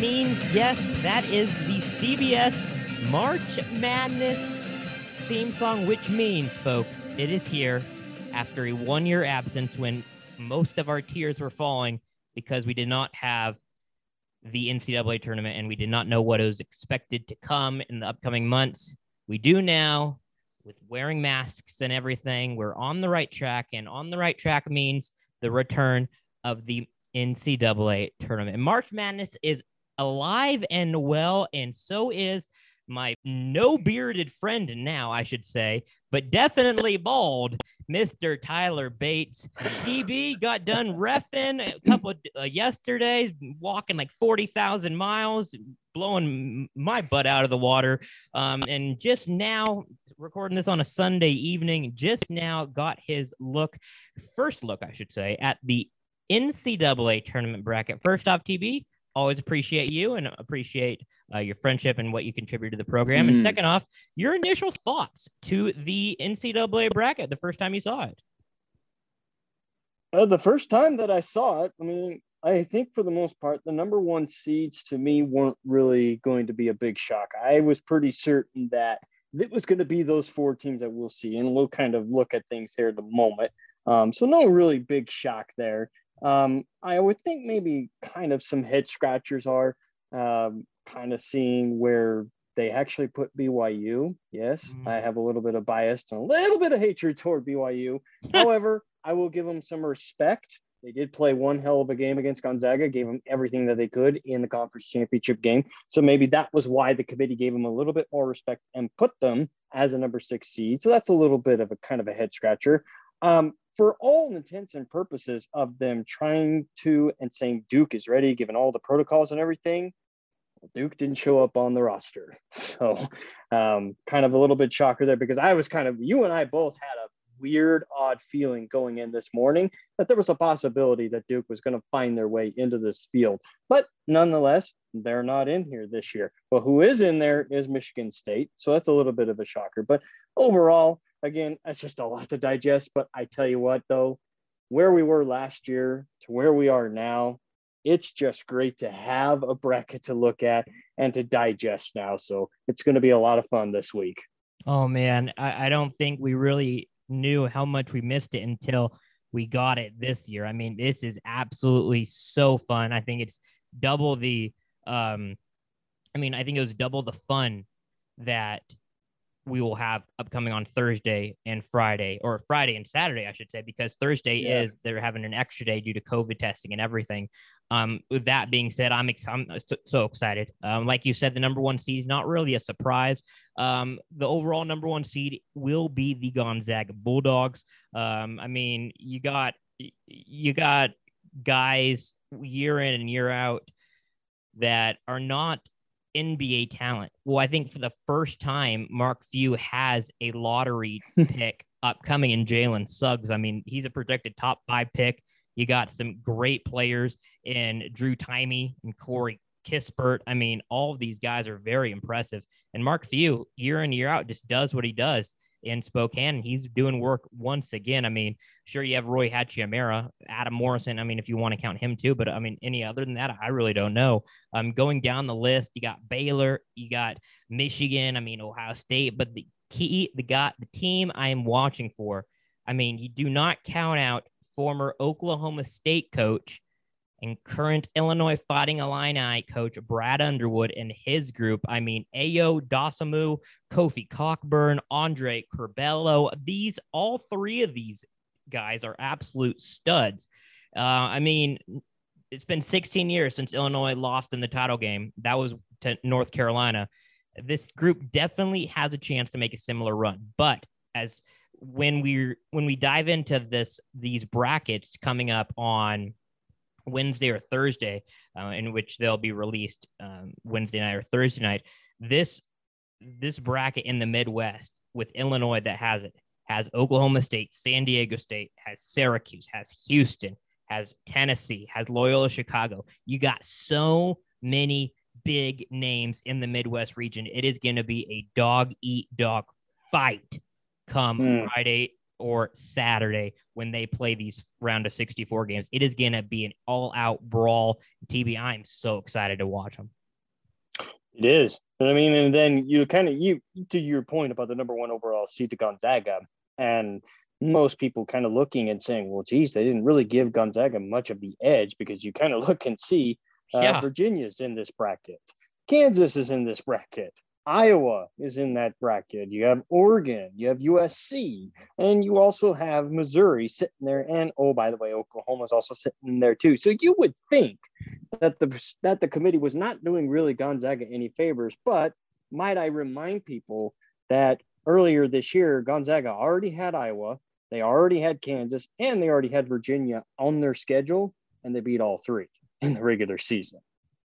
means? Yes, that is the CBS March Madness theme song, which means, folks, it is here after a one year absence when most of our tears were falling because we did not have the NCAA tournament and we did not know what was expected to come in the upcoming months. We do now with wearing masks and everything. We're on the right track, and on the right track means the return of the NCAA tournament. March Madness is alive and well, and so is my no bearded friend now, I should say, but definitely bald, Mr. Tyler Bates. TB got done refing a couple of, uh, yesterday, walking like 40,000 miles, blowing my butt out of the water. Um, and just now, recording this on a Sunday evening, just now got his look, first look, I should say, at the NCAA tournament bracket. First off, TB, always appreciate you and appreciate uh, your friendship and what you contribute to the program. Mm. And second off, your initial thoughts to the NCAA bracket the first time you saw it. Uh, the first time that I saw it, I mean, I think for the most part, the number one seeds to me weren't really going to be a big shock. I was pretty certain that it was going to be those four teams that we'll see, and we'll kind of look at things here at the moment. Um, so no really big shock there. Um, I would think maybe kind of some head scratchers are um, kind of seeing where they actually put BYU. Yes, mm. I have a little bit of bias and a little bit of hatred toward BYU. However, I will give them some respect. They did play one hell of a game against Gonzaga, gave them everything that they could in the conference championship game. So maybe that was why the committee gave them a little bit more respect and put them as a number six seed. So that's a little bit of a kind of a head scratcher. Um, for all intents and purposes of them trying to and saying Duke is ready, given all the protocols and everything, Duke didn't show up on the roster. So, um, kind of a little bit shocker there because I was kind of, you and I both had a weird, odd feeling going in this morning that there was a possibility that Duke was going to find their way into this field. But nonetheless, they're not in here this year. But who is in there is Michigan State. So that's a little bit of a shocker. But overall, again, that's just a lot to digest. But I tell you what, though, where we were last year to where we are now, it's just great to have a bracket to look at and to digest now. So it's going to be a lot of fun this week. Oh, man. I, I don't think we really knew how much we missed it until we got it this year. I mean, this is absolutely so fun. I think it's double the, um, I mean, I think it was double the fun that we will have upcoming on Thursday and Friday, or Friday and Saturday, I should say, because Thursday yeah. is they're having an extra day due to COVID testing and everything. Um, with that being said, I'm, ex- I'm so, excited. Um, like you said, the number one seed is not really a surprise. Um, the overall number one seed will be the Gonzaga Bulldogs. Um, I mean, you got you got guys year in and year out that are not NBA talent. Well, I think for the first time, Mark Few has a lottery pick upcoming in Jalen Suggs. I mean, he's a projected top five pick. You got some great players in Drew Timme and Corey Kispert. I mean, all of these guys are very impressive. And Mark Few, year in, year out, just does what he does in Spokane. He's doing work once again. I mean, sure, you have Roy Hachimura, Adam Morrison. I mean, if you want to count him too, but I mean, any other than that, I really don't know. Um, going down the list, you got Baylor, you got Michigan. I mean, Ohio State, but the key, the got the team I am watching for. I mean, you do not count out former Oklahoma State coach and current Illinois Fighting Illini coach Brad Underwood and his group. I mean, Ayo Dosunmu, Kofi Cockburn, Andre Curbelo. These, all three of these guys are absolute studs. Uh, I mean, it's been 16 years since Illinois lost in the title game. That was to North Carolina. This group definitely has a chance to make a similar run, but as when we when we dive into this these brackets coming up on Wednesday or Thursday, uh, in which they'll be released um, Wednesday night or Thursday night. This this bracket in the Midwest with Illinois that has it has Oklahoma State, San Diego State, has Syracuse, has Houston, has Tennessee, has Loyola Chicago. You got so many big names in the Midwest region. It is going to be a dog eat dog fight come mm. Friday or Saturday when they play these round of 64 games. It is going to be an all out brawl. TB, I'm so excited to watch them. It is. I mean, and then you kind of, you, to your point about the number one overall seed to Gonzaga, and most people kind of looking and saying, well, geez, they didn't really give Gonzaga much of the edge because you kind of look and see uh, yeah. Virginia's in this bracket. Kansas is in this bracket. Iowa is in that bracket. You have Oregon, you have USC, and you also have Missouri sitting there. And oh, by the way, Oklahoma is also sitting in there too. So you would think that the that the committee was not doing really Gonzaga any favors. But might I remind people that earlier this year, Gonzaga already had Iowa, they already had Kansas, and they already had Virginia on their schedule, and they beat all three in the regular season.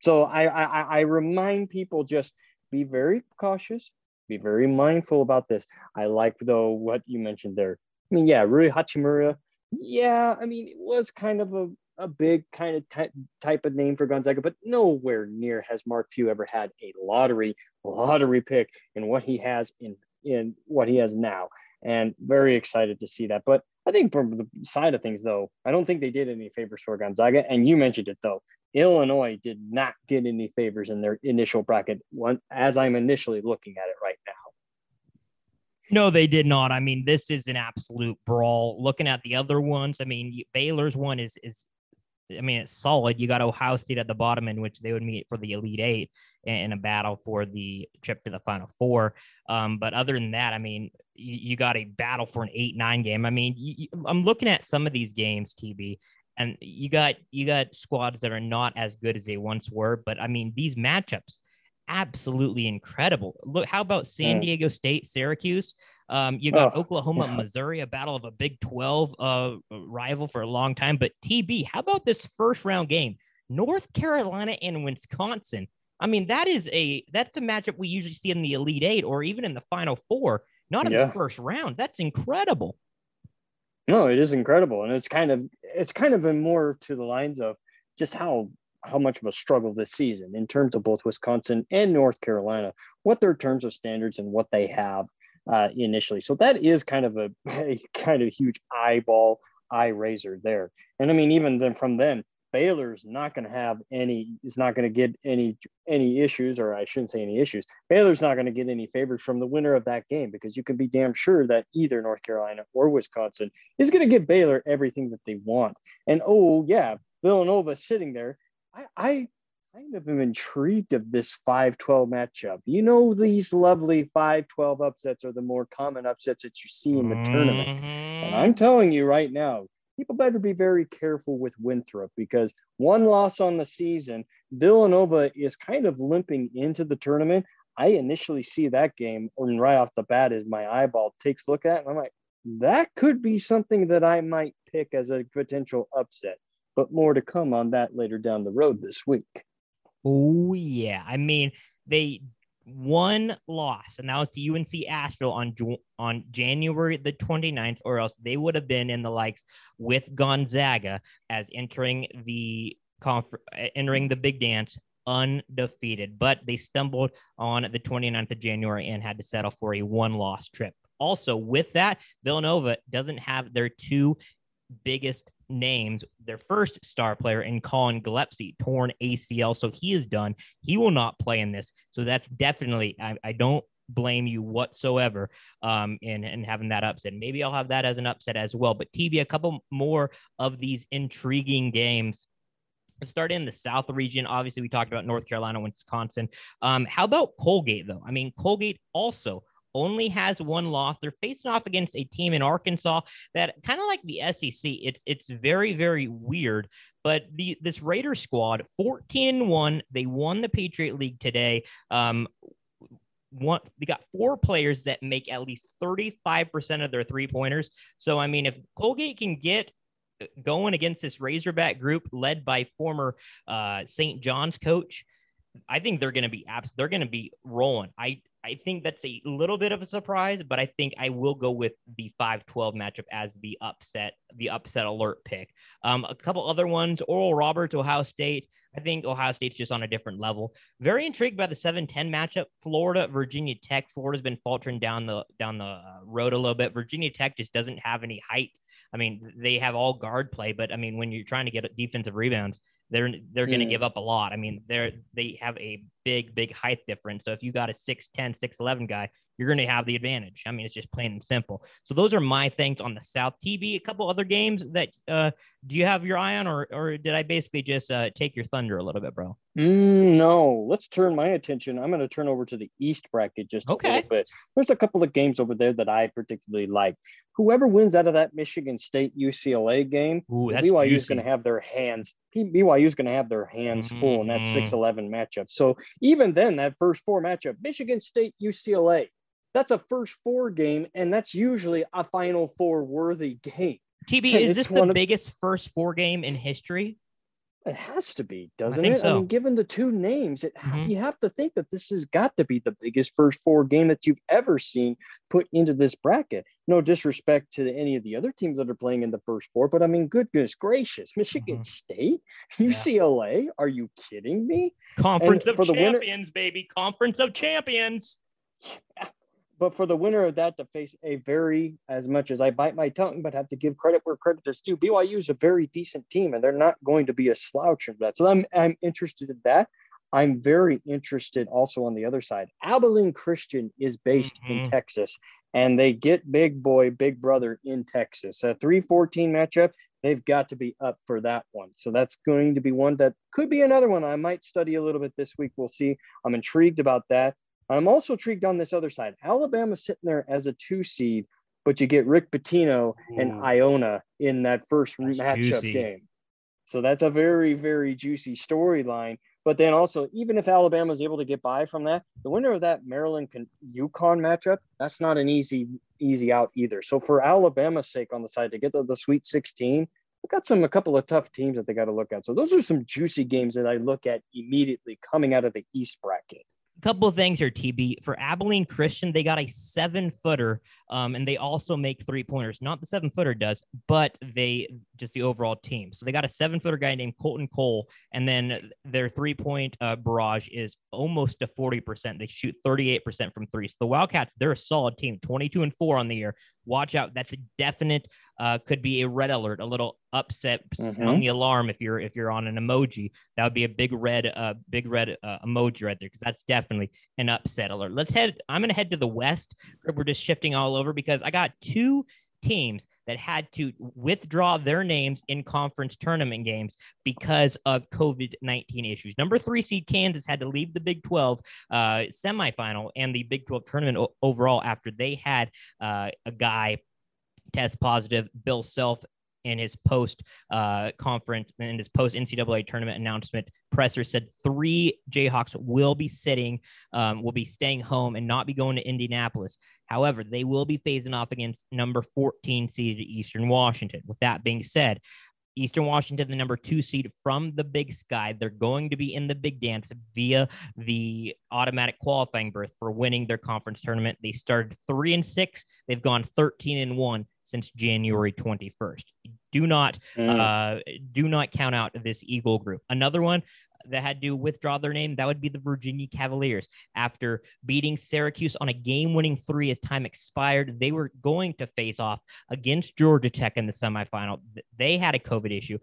So I I, I remind people just be very cautious, be very mindful about this. I like though what you mentioned there. I mean, yeah, Rui Hachimura, yeah, I mean, it was kind of a, a big kind of ty- type of name for Gonzaga, but nowhere near has Mark Few ever had a lottery lottery pick in what he has in in what he has now. And very excited to see that. But I think from the side of things, though, I don't think they did any favors for Gonzaga. And you mentioned it though. Illinois did not get any favors in their initial bracket one as I'm initially looking at it right now. No, they did not. I mean, this is an absolute brawl. Looking at the other ones, I mean, Baylor's one is is I mean, it's solid. You got Ohio State at the bottom, in which they would meet for the Elite Eight in a battle for the trip to the Final Four. Um, but other than that, I mean, you, you, got a battle for an eight-nine game. I mean, you, I'm looking at some of these games, TB, and you got you got squads that are not as good as they once were. But I mean, these matchups absolutely incredible. Look, how about San Diego State, Syracuse? Um, you got oh, Oklahoma, yeah. Missouri, a battle of a Big 12 uh, rival for a long time. But TB, how about this first round game? North Carolina and Wisconsin. I mean, that is a that's a matchup we usually see in the Elite Eight or even in the Final Four, not in yeah. the first round. That's incredible. No, it is incredible, and it's kind of it's kind of been more to the lines of just how how much of a struggle this season in terms of both Wisconsin and North Carolina, what their terms of standards and what they have uh, initially. So that is kind of a, a kind of huge eyeball eye raiser there. And I mean, even then from them, Baylor's not going to have any is not going to get any any issues, or I shouldn't say any issues. Baylor's not going to get any favors from the winner of that game because you can be damn sure that either North Carolina or Wisconsin is going to give Baylor everything that they want. And oh yeah, Villanova sitting there I, I kind of am intrigued of this 5-12 matchup. You know, these lovely 5-12 upsets are the more common upsets that you see in the mm-hmm. tournament. And mm-hmm. I'm telling you right now, people better be very careful with Winthrop because one loss on the season, Villanova is kind of limping into the tournament. I initially see that game, and right off the bat, as my eyeball takes look at, and I'm like, that could be something that I might pick as a potential upset but more to come on that later down the road this week. Oh, yeah. I mean, they one loss, and that was to UNC Asheville on on January the 29th, or else they would have been in the likes with Gonzaga as entering the conf- eh, entering the big dance undefeated. But they stumbled on the 29th of January and had to settle for a one loss trip. Also, with that, Villanova doesn't have their two biggest names their first star player in Collin Gillespie, torn ACL. So he is done. He will not play in this. So that's definitely, I, I don't blame you whatsoever um, in, in having that upset. Maybe I'll have that as an upset as well. But TV, a couple more of these intriguing games. Let's start in the South region. Obviously, we talked about North Carolina, Wisconsin. Um, how about Colgate, though? I mean, Colgate also only has one loss. They're facing off against a team in Arkansas that kind of like the SEC. It's it's very very weird. But the this Raider squad, 14 and one, they won the Patriot League today. Um, one they got four players that make at least 35% of their three pointers. So I mean, if Colgate can get going against this Razorback group led by former uh, St. John's coach, I think they're going to be abs- they're going to be rolling. I I think that's a little bit of a surprise, but I think I will go with the 5-12 matchup as the upset, the upset alert pick. Um, a couple other ones: Oral Roberts, Ohio State. I think Ohio State's just on a different level. Very intrigued by the 7-10 matchup. Florida, Virginia Tech. Florida's been faltering down the down the uh, road a little bit. Virginia Tech just doesn't have any height. I mean, they have all guard play, but I mean, when you're trying to get defensive rebounds, they're they're going to mm. give up a lot. I mean, they're they have a big big height difference. So if you got a 6'10, 6'11 guy, you're going to have the advantage. I mean, it's just plain and simple. So those are my things on the South TV. A couple other games that uh, do you have your eye on, or or did I basically just uh, take your thunder a little bit, bro? Mm, no, let's turn my attention. I'm going to turn over to the East bracket just okay. a little bit. There's a couple of games over there that I particularly like. Whoever wins out of that Michigan State UCLA game, Ooh, BYU is going to have their hands. BYU is going to have their hands mm-hmm. full in that 6-11 matchup. So even then, that first four matchup, Michigan State UCLA, that's a first four game, and that's usually a Final Four worthy game. TB, is this the of, biggest first four game in history? It has to be, doesn't it? So. I mean, given the two names, it, mm-hmm. you have to think that this has got to be the biggest first four game that you've ever seen put into this bracket. No disrespect to any of the other teams that are playing in the first four, but I mean, goodness gracious, Michigan mm-hmm. State, UCLA, yeah. are you kidding me? Conference and of Champions, winner, baby, Conference of Champions. But for the winner of that to face a very, as much as I bite my tongue, but have to give credit where credit is due, BYU is a very decent team, and they're not going to be a slouch in that. So I'm I'm interested in that. I'm very interested also on the other side. Abilene Christian is based mm-hmm. in Texas, and they get big boy, big brother in Texas. A 314 matchup, they've got to be up for that one. So that's going to be one that could be another one I might study a little bit this week. We'll see. I'm intrigued about that. I'm also intrigued on this other side. Alabama sitting there as a two seed, but you get Rick Pitino and mm. Iona in that first that's matchup juicy. game. So that's a very, very juicy storyline. But then also, even if Alabama is able to get by from that, the winner of that Maryland UConn matchup, that's not an easy, easy out either. So for Alabama's sake on the side to get to the Sweet 16, we've got some a couple of tough teams that they got to look at. So those are some juicy games that I look at immediately coming out of the East bracket couple of things here, TB. For Abilene Christian, they got a seven footer, um, and they also make three pointers. Not the seven footer does, but they just the overall team. So they got a seven footer guy named Kolton Kohl, and then their three point uh, barrage is almost to 40%. They shoot 38% from three. So the Wildcats, they're a solid team, 22 and four on the year. Watch out. That's a definite uh, could be a red alert, a little upset, mm-hmm. on the alarm if you're if you're on an emoji. That would be a big red, uh, big red uh, emoji right there because that's definitely an upset alert. Let's head. I'm gonna head to the west. We're just shifting all over because I got two teams that had to withdraw their names in conference tournament games because of COVID 19 issues. Number three seed Kansas had to leave the Big 12 uh, semifinal and the Big 12 tournament o- overall after they had uh, a guy test positive. Bill Self in his post uh, conference in his post NCAA tournament announcement presser said three Jayhawks will be sitting, um, will be staying home and not be going to Indianapolis. However, they will be phasing off against number 14 seeded Eastern Washington. With that being said, Eastern Washington, the number two seed from the Big Sky. They're going to be in the Big Dance via the automatic qualifying berth for winning their conference tournament. They started three and six. They've gone 13 and one since January 21st. Do not mm. uh, do not count out this Eagle group. Another one that had to withdraw their name, that would be the Virginia Cavaliers. After beating Syracuse on a game winning three as time expired, they were going to face off against Georgia Tech in the semifinal. They had a COVID issue.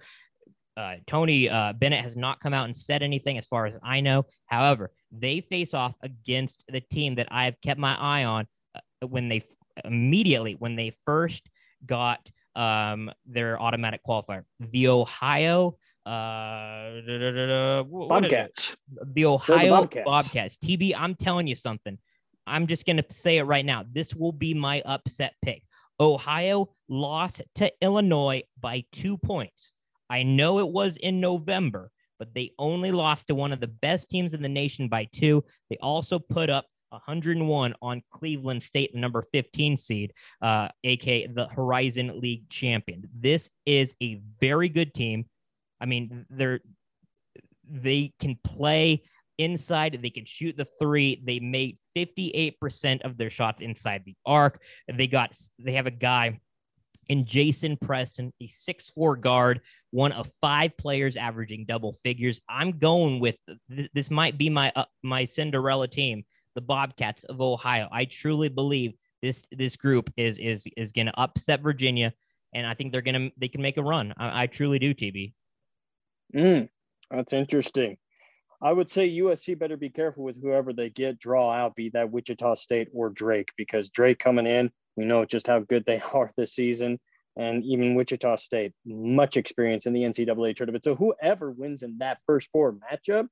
Uh, Tony uh, Bennett has not come out and said anything as far as I know. However, they face off against the team that I've kept my eye on uh, when they immediately, when they first got um, their automatic qualifier. The Ohio uh, Bobcats. The Ohio Bobcats. Bobcats. TB, I'm telling you something. I'm just going to say it right now. This will be my upset pick. Ohio lost to Illinois by two points. I know it was in November, but they only lost to one of the best teams in the nation by two. They also put up 101 on Cleveland State, the number 15 seed, uh, aka the Horizon League champion. This is a very good team. I mean, they're they can play inside. They can shoot the three. They made 58% of their shots inside the arc. They got they have a guy in Jason Preston, a six-four guard, one of five players averaging double figures. I'm going with this, might be my uh, my Cinderella team, the Bobcats of Ohio. I truly believe this this group is is is going to upset Virginia, and I think they're going to they can make a run. I, I truly do, TB. Mm, that's interesting. I would say USC better be careful with whoever they get draw out, be that Wichita State or Drake, because Drake coming in, we know just how good they are this season. And even Wichita State, much experience in the NCAA tournament. So whoever wins in that first four matchup,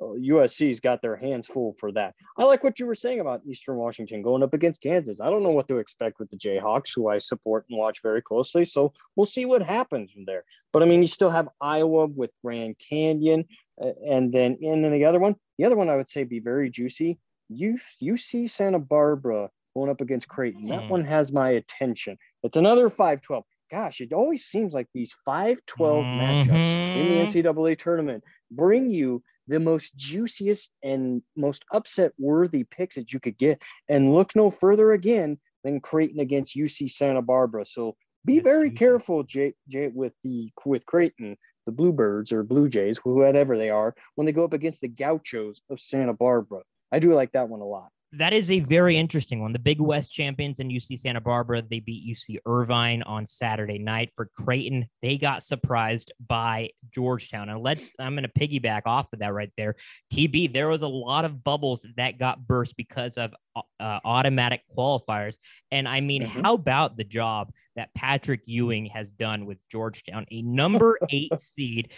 USC's got their hands full for that. I like what you were saying about Eastern Washington going up against Kansas. I don't know what to expect with the Jayhawks, who I support and watch very closely. So we'll see what happens from there. But I mean, you still have Iowa with Grand Canyon, and then in the other one, the other one I would say be very juicy. You you see Santa Barbara going up against Creighton. That mm. one has my attention. It's another 5-12 gosh, it always seems like these 5 12 mm-hmm. matchups in the mm-hmm. NCAA tournament bring you the most juiciest and most upset worthy picks that you could get. And look no further again than Creighton against UC Santa Barbara. So be very careful, Jay, Jay, with the with Creighton, the Bluebirds or Blue Jays, whatever they are, when they go up against the Gauchos of Santa Barbara. I do like that one a lot that is a very interesting one. The Big West champions in UC Santa Barbara, they beat UC Irvine on Saturday night. For Creighton, they got surprised by Georgetown. And let's, I'm going to piggyback off of that right there. TB, there was a lot of bubbles that got burst because of uh, automatic qualifiers. And I mean, mm-hmm. how about the job that Patrick Ewing has done with Georgetown, a number eight seed,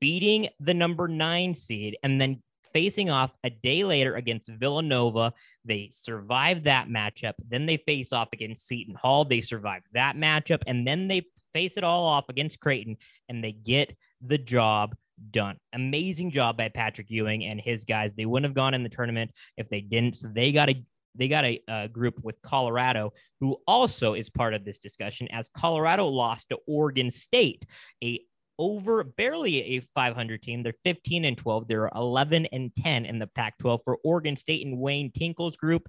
beating the number nine seed, and then facing off a day later against Villanova. They survived that matchup. Then they face off against Seton Hall. They survived that matchup. And then they face it all off against Creighton and they get the job done. Amazing job by Patrick Ewing and his guys. They wouldn't have gone in the tournament if they didn't. So they got a they got a, a, group with Colorado, who also is part of this discussion, as Colorado lost to Oregon State, a over barely a 500 team. They're 15 and 12. They're 11 and 10 in the Pac 12 for Oregon State and Wayne Tinkle's group.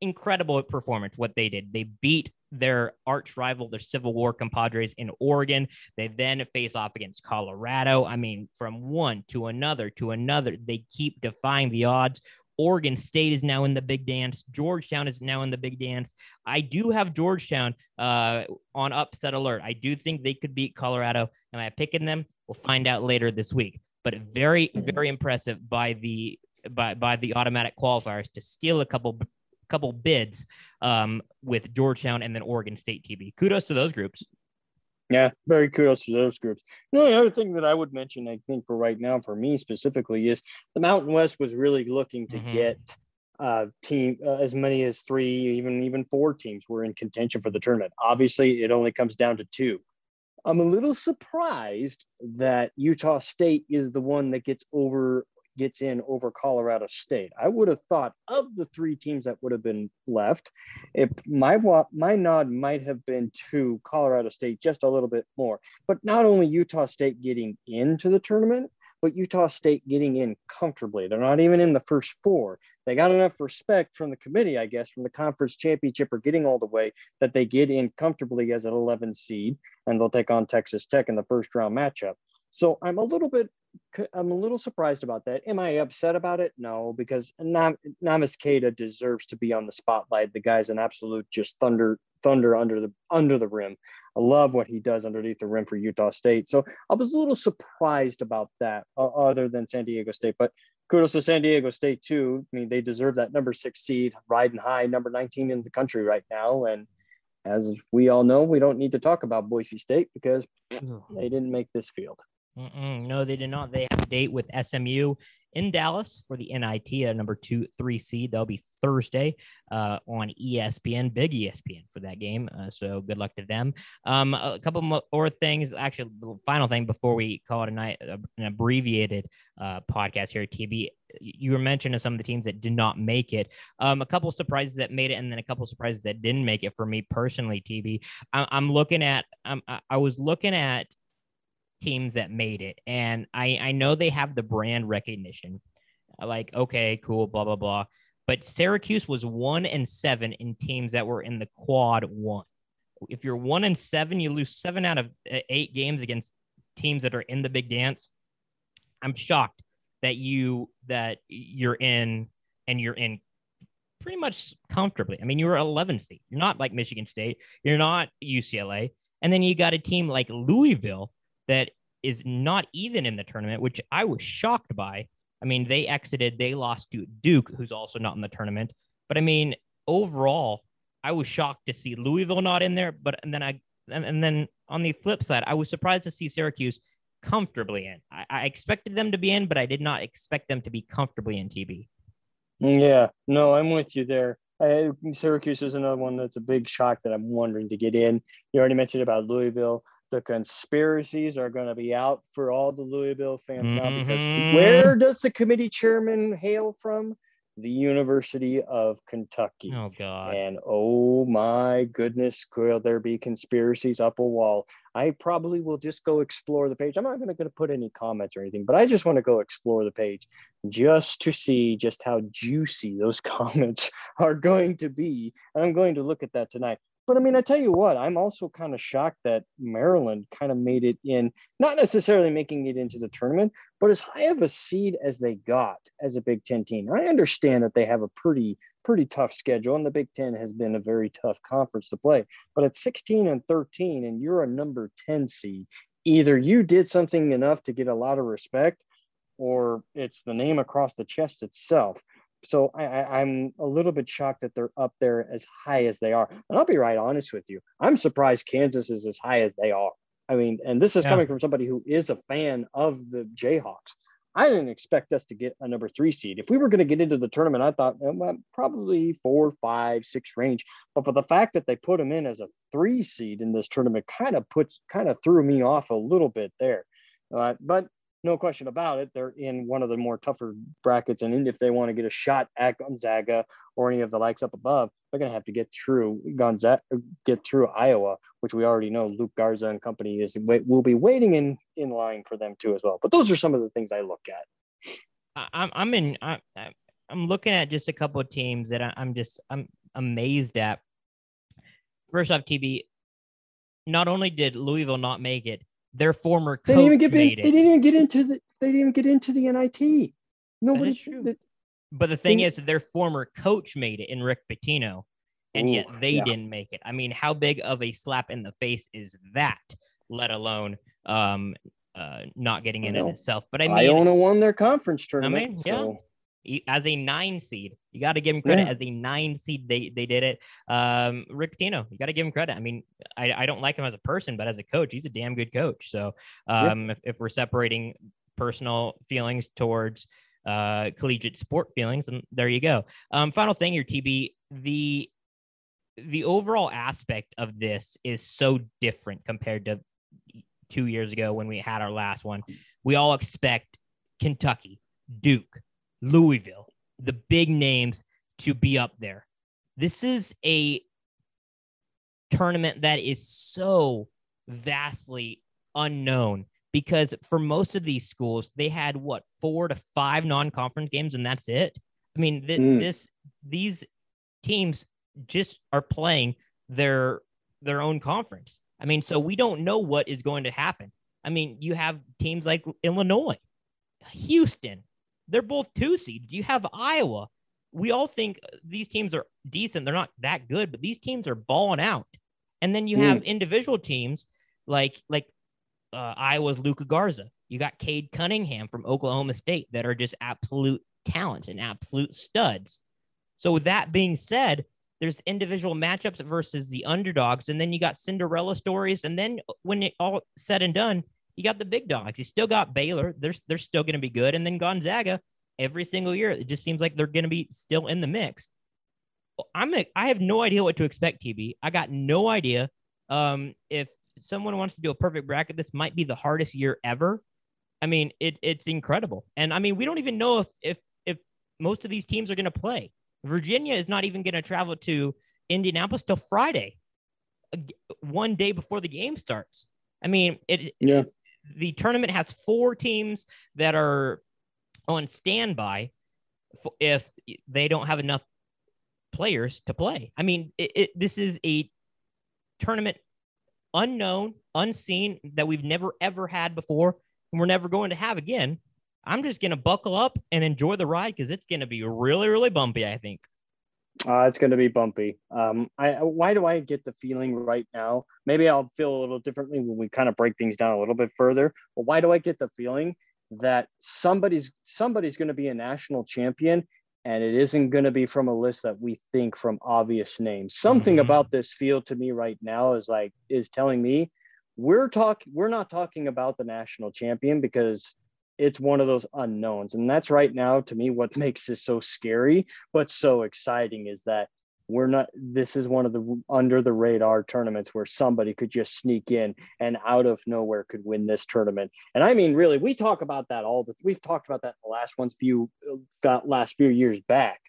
Incredible performance, what they did. They beat their arch rival, their Civil War compadres in Oregon. They then face off against Colorado. I mean, from one to another to another, they keep defying the odds. Oregon State is now in the big dance. Georgetown is now in the big dance. I do have Georgetown uh, on upset alert. I do think they could beat Colorado. Am I picking them? We'll find out later this week. But very, very impressive by the by by the automatic qualifiers to steal a couple couple bids um, with Georgetown and then Oregon State TV. Kudos to those groups. Yeah, very kudos to those groups. The only other thing that I would mention, I think, for right now, for me specifically, is the Mountain West was really looking to mm-hmm. get uh, team uh, as many as three, even even four teams were in contention for the tournament. Obviously, it only comes down to two. I'm a little surprised that Utah State is the one that gets over gets in over Colorado State. I would have thought of the three teams that would have been left, if my my nod might have been to Colorado State just a little bit more. But not only Utah State getting into the tournament, but Utah State getting in comfortably. They're not even in the first four. They got enough respect from the committee, I guess, from the conference championship or getting all the way that they get in comfortably as an 11 seed and they'll take on Texas Tech in the first round matchup. So I'm a little bit I'm a little surprised about that. Am I upset about it? No, because Nam- Neemias deserves to be on the spotlight. The guy's an absolute just thunder, thunder under the under the rim. I love what he does underneath the rim for Utah State. So I was a little surprised about that, uh, other than San Diego State. But kudos to San Diego State too. I mean, they deserve that number six seed, riding high, number 19 in the country right now. And as we all know, we don't need to talk about Boise State because they didn't make this field. Mm-mm, no, they did not. They have a date with SMU in Dallas for the NIT, a number two, three seed. That'll be Thursday uh, on ESPN, big ESPN for that game. Uh, so good luck to them. Um, a couple more things. Actually, final thing before we call it a night, uh, an abbreviated uh, podcast here TB. You were mentioning some of the teams that did not make it. Um, a couple surprises that made it, and then a couple surprises that didn't make it for me personally. TB. I- I'm looking at. Um, I was looking at teams that made it. And I, I know they have the brand recognition. Like, okay, cool, blah, blah, blah. But Syracuse was one and seven in teams that were in the quad one. If you're one and seven, you lose seven out of uh, eight games against teams that are in the big dance. I'm shocked that you that you're in and you're in pretty much comfortably. I mean, you were 11 seed. You're not like Michigan State. You're not UCLA. And then you got a team like Louisville that is not even in the tournament, which I was shocked by. I mean, they exited, they lost to Duke, who's also not in the tournament. But I mean, overall, I was shocked to see Louisville not in there. But and then I and, and then on the flip side, I was surprised to see Syracuse comfortably in. I, I expected them to be in, but I did not expect them to be comfortably in TB. Yeah, no, I'm with you there. I, Syracuse is another one that's a big shock that I'm wondering to get in. You already mentioned about Louisville. The conspiracies are going to be out for all the Louisville fans mm-hmm. now because mm-hmm. where does the committee chairman hail from? the University of Kentucky. Oh God! And oh my goodness, could there be conspiracies up a wall? I probably will just go explore the page. I'm not going to put any comments or anything, but I just want to go explore the page just to see just how juicy those comments are going to be. And I'm going to look at that tonight. But I mean, I tell you what, I'm also kind of shocked that Maryland kind of made it in, not necessarily making it into the tournament, but as high of a seed as they got as a Big Ten team. I understand that they have a pretty, pretty tough schedule, and the Big Ten has been a very tough conference to play. But at 16 and 13, and you're a number 10 seed, either you did something enough to get a lot of respect, or it's the name across the chest itself so I, am a little bit shocked that they're up there as high as they are. And I'll be right honest with you. I'm surprised Kansas is as high as they are. I mean, and this is yeah. coming from somebody who is a fan of the Jayhawks. I didn't expect us to get a number three seed. If we were going to get into the tournament, I thought well, probably four, five, six range. But for the fact that they put them in as a three seed in this tournament, kind of puts kind of threw me off a little bit there. Uh, but no question about it. They're in one of the more tougher brackets, and if they want to get a shot at Gonzaga or any of the likes up above, they're going to have to get through Gonzaga, get through Iowa, which we already know Luke Garza and company is will be waiting in in line for them too as well. But those are some of the things I look at. I'm I'm in I, I'm looking at just a couple of teams that I'm just I'm amazed at. First off, TB, not only did Louisville not make it, their former coach they didn't even get in, They didn't even get into the. They didn't even get into the NIT. Nobody. That but the thing they, is, their former coach made it in Rick Pitino, and ooh, yet they yeah. didn't make it. I mean, how big of a slap in the face is that? Let alone um, uh, not getting in it itself. But I mean, Iona won their conference tournament. I mean, yeah. So as a nine seed. You got to give him credit yeah. as a nine seed. They they did it. Um, Rick Pitino, you got to give him credit. I mean, I, I don't like him as a person, but as a coach, he's a damn good coach. So um, yeah. if, if we're separating personal feelings towards uh, collegiate sport feelings, and there you go. Um, final thing here, TB the the overall aspect of this is so different compared to two years ago when we had our last one. We all expect Kentucky, Duke, Louisville, the big names to be up there. This is a tournament that is so vastly unknown because for most of these schools, they had what four to five non-conference games, and that's it. I mean, th- mm. this these teams just are playing their their own conference. I mean, so we don't know what is going to happen. I mean, you have teams like Illinois, Houston, they're both two seeds. You have Iowa. We all think these teams are decent. They're not that good, but these teams are balling out. And then you have mm. individual teams like like uh, Iowa's Luka Garza. You got Cade Cunningham from Oklahoma State that are just absolute talents and absolute studs. So with that being said, there's individual matchups versus the underdogs, and then you got Cinderella stories. And then when it all said and done, you got the big dogs. You still got Baylor. They're, they're still going to be good. And then Gonzaga, every single year, it just seems like they're going to be still in the mix. I'm a, I have no idea what to expect, TB. I got no idea. Um, if someone wants to do a perfect bracket, this might be the hardest year ever. I mean, it, it's incredible. And I mean, we don't even know if, if, if most of these teams are going to play. Virginia is not even going to travel to Indianapolis till Friday, one day before the game starts. I mean, it, yeah the tournament has four teams that are on standby, if they don't have enough players to play. I mean, it, it, this is a tournament unknown, unseen that we've never ever had before, and we're never going to have again. I'm just going to buckle up and enjoy the ride because it's going to be really, really bumpy. I think. Uh, it's going to be bumpy. Um, I why do I get the feeling right now? Maybe I'll feel a little differently when we kind of break things down a little bit further. But why do I get the feeling that somebody's somebody's going to be a national champion, and it isn't going to be from a list that we think from obvious names. Something mm-hmm. about this field to me right now is like is telling me we're talking we're not talking about the national champion because it's one of those unknowns. And that's right now, to me, what makes this so scary, but so exciting is that we're not, this is one of the under the radar tournaments where somebody could just sneak in and out of nowhere could win this tournament. And I mean, really, we talk about that all the, we've talked about that the last one's few, uh, got last few years back.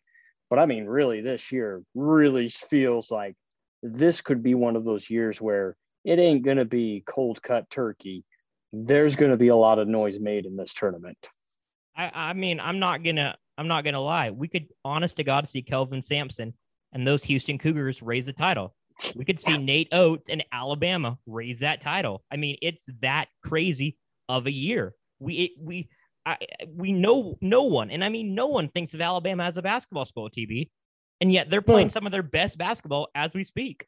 But I mean, really, this year really feels like this could be one of those years where it ain't going to be cold cut turkey there's going to be a lot of noise made in this tournament. I, I mean, I'm not gonna, I'm not gonna lie. We could, honest to God, see Kelvin Sampson and those Houston Cougars raise the title. We could see Nate Oats and Alabama raise that title. I mean, it's that crazy of a year. We, it, we, I, we know no one, and I mean, no one thinks of Alabama as a basketball school, TB, and yet they're playing some of their best basketball as we speak.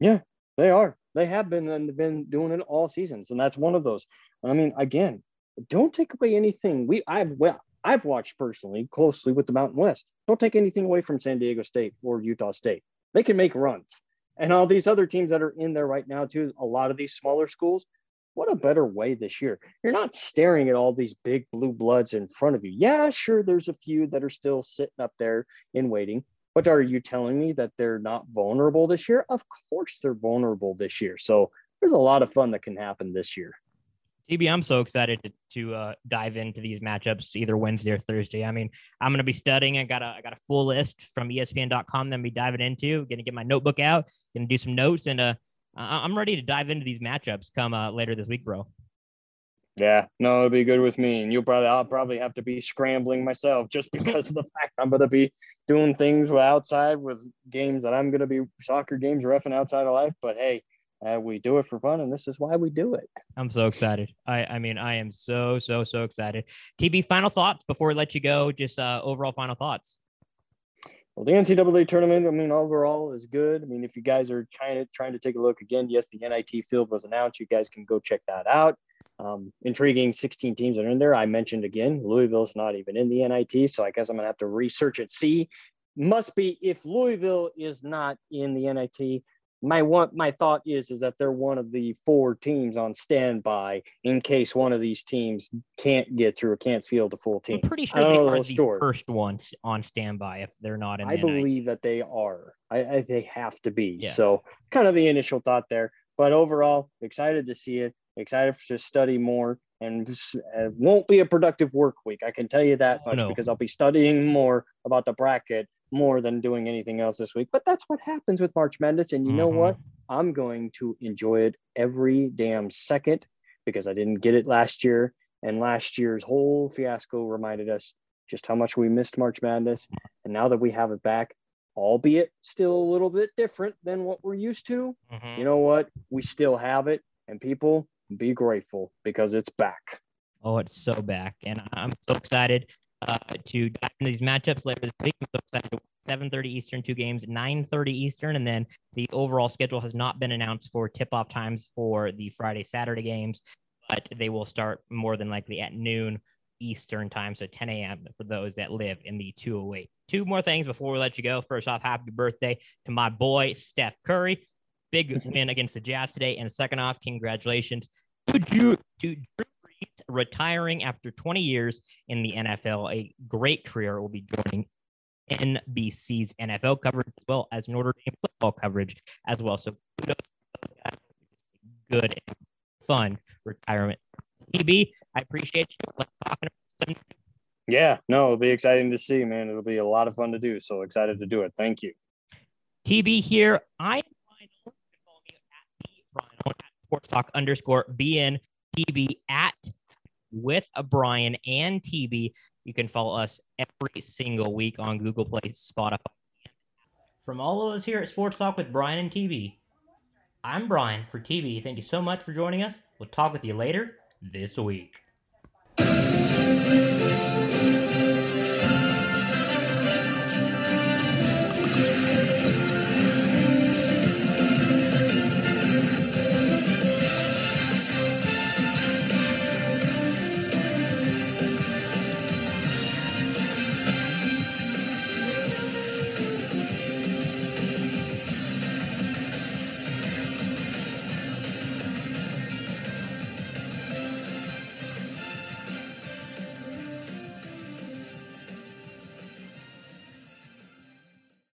Yeah, they are. They have been and been doing it all seasons, and that's one of those. I mean, again, don't take away anything. We I've well, I've watched personally closely with the Mountain West. Don't take anything away from San Diego State or Utah State. They can make runs, and all these other teams that are in there right now too. A lot of these smaller schools. What a better way this year. You're not staring at all these big blue bloods in front of you. Yeah, sure, there's a few that are still sitting up there in waiting, but are you telling me that they're not vulnerable this year? Of course they're vulnerable this year. So there's a lot of fun that can happen this year. TB, I'm so excited to, to uh, dive into these matchups either Wednesday or Thursday. I mean, I'm going to be studying. I got a I got a full list from ESPN.com that I'm be diving into. Going to get my notebook out. Going to do some notes, and uh, I'm ready to dive into these matchups come uh, later this week, bro. Yeah, no, it'll be good with me. And you'll probably, I'll probably have to be scrambling myself just because of the fact I'm going to be doing things outside with games that I'm going to be soccer games, refing outside of life. But hey, uh, we do it for fun, and this is why we do it. I'm so excited. I, I mean, I am so, so, so excited. TB, final thoughts before we let you go. Just uh, overall final thoughts. Well, the NCAA tournament, I mean, overall is good. I mean, if you guys are trying to trying to take a look again, yes, the NIT field was announced. You guys can go check that out. Um, intriguing 16 teams that are in there. I mentioned again, Louisville's not even in the NIT, so I guess I'm gonna have to research it. See, must be if Louisville is not in the NIT. My one, my thought is is that they're one of the four teams on standby in case one of these teams can't get through or can't field a full team. I'm pretty sure they are the story. first ones on standby if they're not in. I believe that they are. I, I they have to be. Yeah. So kind of the initial thought there, but overall excited to see it excited to study more and it won't be a productive work week. I can tell you that much no. because I'll be studying more about the bracket more than doing anything else this week. But that's what happens with March Madness. And you mm-hmm. know what? I'm going to enjoy it every damn second because I didn't get it last year. And last year's whole fiasco reminded us just how much we missed March Madness. And now that we have it back, albeit still a little bit different than what we're used to, mm-hmm. you know what? We still have it. And people, be grateful because it's back. Oh, it's so back, and I'm so excited uh, to dive into these matchups later this week. I'm so excited. 7:30 Eastern, two games, 9:30 Eastern, and then the overall schedule has not been announced for tip-off times for the Friday Saturday games, but they will start more than likely at noon Eastern time, so 10 a.m. for those that live in the 208. Two more things before we let you go. First off, happy birthday to my boy Steph Curry big win against the Jazz today. And second off, congratulations to Drew, to Drew Brees retiring after 20 years in the NFL. A great career will be joining NBC's NFL coverage as well as Notre Dame football coverage as well. So good fun retirement. TB, I appreciate you. Let's talk about yeah, no, it'll be exciting to see, man. It'll be a lot of fun to do. So excited to do it. Thank you. TB here. I sports talk underscore BN TB at with Brian and TB. You can follow us every single week on Google Play, Spotify. From all of us here at Sports Talk with Brian and TB, I'm Brian for TB. Thank you so much for joining us. We'll talk with you later this week.